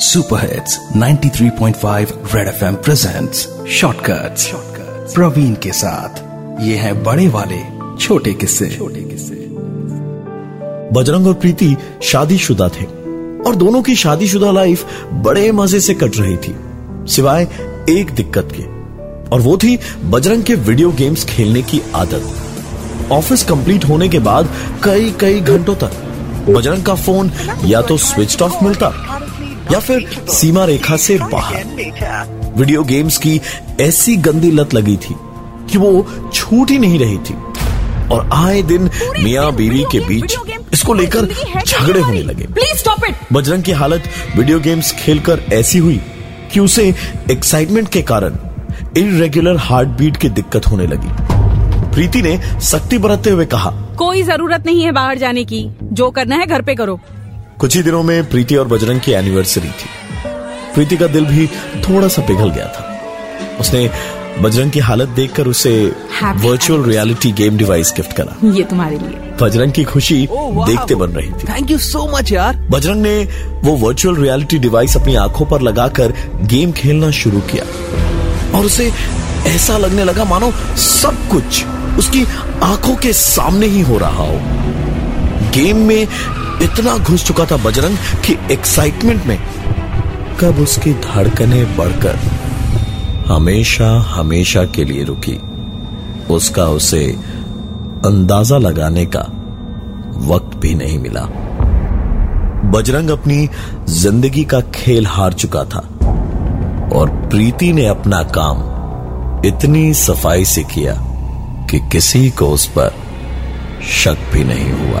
Super hits 93.5 red FM presents shortcuts Praveen के साथ। ये है बड़े वाले छोटे किस्से। छोटे किस्से। बजरंग और प्रीति शादीशुदा थे और दोनों की शादीशुदा लाइफ बड़े मज़े से कट रही थी सिवाय एक दिक्कत के। और वो थी बजरंग के वीडियो गेम्स खेलने की आदत। ऑफ़िस कंप्लीट होने के बाद कई कई घंटों तक बजरंग का फ़ोन या तो स्विच ऑफ़ मिलता या फिर सीमा रेखा से बाहर। वीडियो गेम्स की ऐसी गंदी लत लगी थी कि वो छूट ही नहीं रही थी। और आए दिन मियाँ बीवी के बीच इसको लेकर झगड़े होने लगे। प्लीज़ स्टॉप इट बजरंग की हालत वीडियो गेम्स खेलकर ऐसी हुई कि उसे एक्साइटमेंट के कारण इरेगुलर हार्ट बीट की दिक्कत होने लगी। प्रीति ने सख्ती बरतते हुए कहा कोई ज़रूरत नहीं है बाहर जाने की। जो करना है घर पे करो। कुछ ही दिनों में प्रीति और बजरंग की एनिवर्सरी थी। प्रीति का दिल भी थोड़ा सा पिघल गया था। उसने बजरंग की हालत देखकर उसे virtual reality game device gift करा। ये तुम्हारे लिए। बजरंग की खुशी देखते बन रही थी। थैंक यू सो मच यार. बजरंग ने वो वर्चुअल रियलिटी डिवाइस अपनी आँखों पर लगाकर गेम खेलना शुरू किया। और उसे ऐसा लगने लगा मानो सब कुछ उसकी आँखों के सामने ही हो रहा हो। गेम में इतना घुस चुका था बजरंग कि एक्साइटमेंट में। कब उसकी धड़कनें बढ़कर हमेशा हमेशा के लिए रुकी। उसका उसे अंदाज़ा लगाने का वक्त भी नहीं मिला। बजरंग अपनी ज़िंदगी का खेल हार चुका था और प्रीति ने अपना काम इतनी सफ़ाई से किया कि किसी को उस पर शक भी नहीं हुआ।